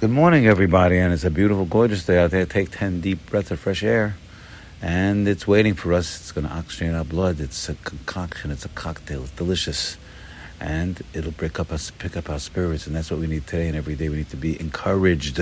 Good morning, everybody, and it's a beautiful, gorgeous day out there. Take 10 deep breaths of fresh air, and it's waiting for us. It's going to oxygenate our blood. It's a concoction, it's a cocktail, it's delicious, and it'll break up us, pick up our spirits, and that's what we need today and every day. We need to be encouraged.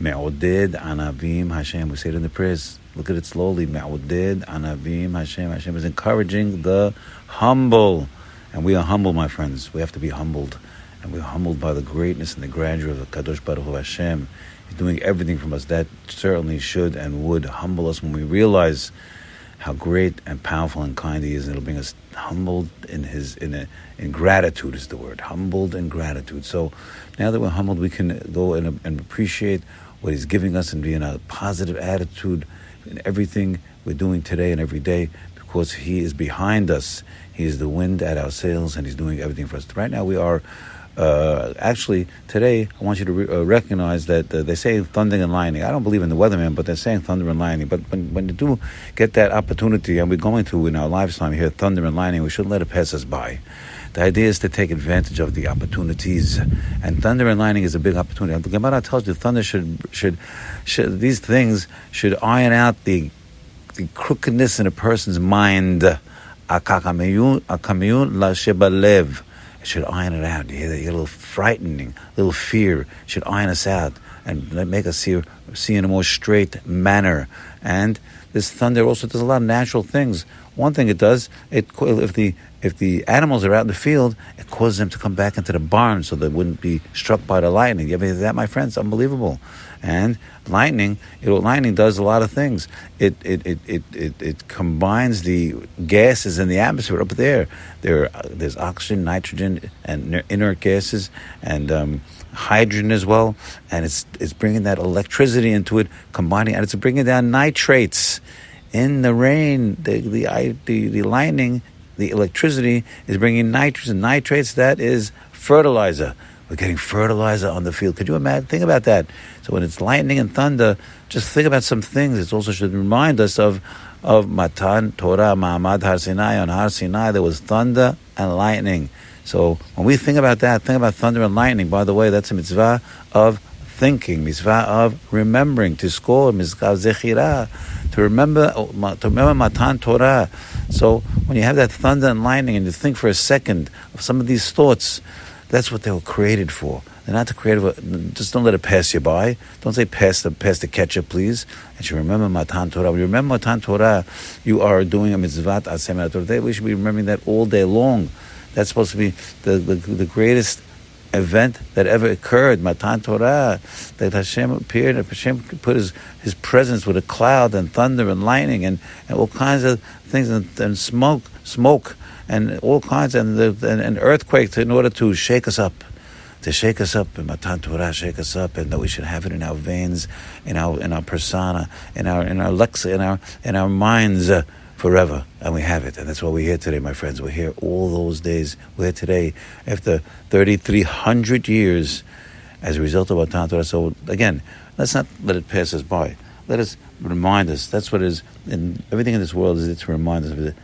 Me'oded anavim Hashem. We say it in the prayers. Look at it slowly. Me'oded anavim Hashem. Hashem is encouraging the humble. And we are humble, my friends. We have to be humbled and we're humbled by the greatness and the grandeur of the Kadosh Baruch Hu Hashem. He's doing everything from us. That certainly should and would humble us when we realize how great and powerful and kind He is, and it'll bring us humbled in His in a, in gratitude is the word humbled in gratitude. So now that we're humbled, we can go and, and appreciate what He's giving us and be in a positive attitude in everything we're doing today and every day because He is behind us. He is the wind at our sails, and He's doing everything for us. Right now, we are uh, actually, today I want you to re- uh, recognize that uh, they say thunder and lightning. I don't believe in the weatherman, but they're saying thunder and lightning. But when, when you do get that opportunity, and we're going to in our lifetime hear thunder and lightning, we shouldn't let it pass us by. The idea is to take advantage of the opportunities, and thunder and lightning is a big opportunity. The Gemara tells you thunder should, should, should these things should iron out the the crookedness in a person's mind. Akakamiyun la shebalev should iron it out. You get a little frightening, a little fear. should iron us out and make us see, see in a more straight manner. And this thunder also does a lot of natural things. One thing it does, it if the if the animals are out in the field, it causes them to come back into the barn so they wouldn't be struck by the lightning. You ever hear that, my friends? Unbelievable. And lightning, it, lightning does a lot of things. It it, it, it, it, it combines the gases in the atmosphere up there. There there's oxygen, nitrogen, and inert gases, and um, hydrogen as well. And it's it's bringing that electricity into it, combining, and it's bringing down nitrates in the rain, the the the, the lightning, the electricity is bringing nitrates and nitrates. That is fertilizer. We're getting fertilizer on the field. Could you imagine? Think about that. So when it's lightning and thunder, just think about some things. It also should remind us of of Matan Torah Ma'amad Har Sinai. On Har Sinai, there was thunder and lightning. So when we think about that, think about thunder and lightning. By the way, that's a mitzvah of thinking, mitzvah of remembering, to score, mitzvah zechira, to remember, oh, to remember Matan Torah. So when you have that thunder and lightning and you think for a second of some of these thoughts, that's what they were created for. They're not to create. Uh, just don't let it pass you by. Don't say pass the pass the ketchup, please. And you remember Matan Torah. When you remember Matan Torah, you are doing a mitzvah asem Torah. We should be remembering that all day long. That's supposed to be the, the, the greatest event that ever occurred, Matan Torah, that Hashem appeared, and Hashem put his, his presence with a cloud and thunder and lightning and, and all kinds of things and, and smoke, smoke and all kinds and, the, and, and earthquake in order to shake us up. To shake us up, and Matan Torah shake us up, and that we should have it in our veins, in our in our persona, in our in our lexa, in our in our minds. Uh, forever, and we have it. And that's why we're here today, my friends. We're here all those days. We're here today after 3,300 years as a result of our Torah. So, again, let's not let it pass us by. Let us remind us. That's what is in everything in this world is to remind us of it.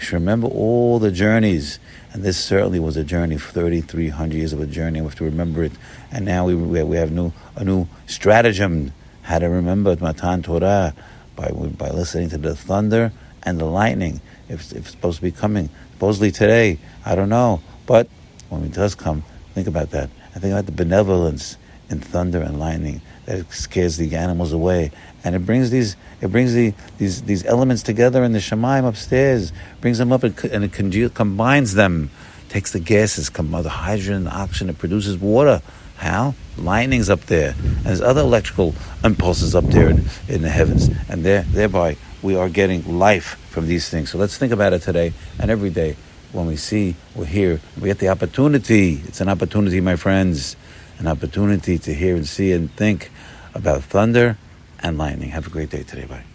Should remember all the journeys. And this certainly was a journey, 3,300 years of a journey. We have to remember it. And now we, we have new, a new stratagem how to remember Matan Torah by, by listening to the thunder and the lightning. If, if it's supposed to be coming, supposedly today, I don't know. But when it does come, think about that. I think about the benevolence in thunder and lightning that scares the animals away, and it brings these it brings the, these these elements together in the shemaim upstairs, brings them up and, and it combines them, takes the gases, the hydrogen, the oxygen, it produces water. How? Lightning's up there, and there's other electrical impulses up there in, in the heavens, and there, thereby we are getting life from these things. So let's think about it today and every day when we see or hear, we get the opportunity. It's an opportunity, my friends, an opportunity to hear and see and think about thunder and lightning. Have a great day today. Bye.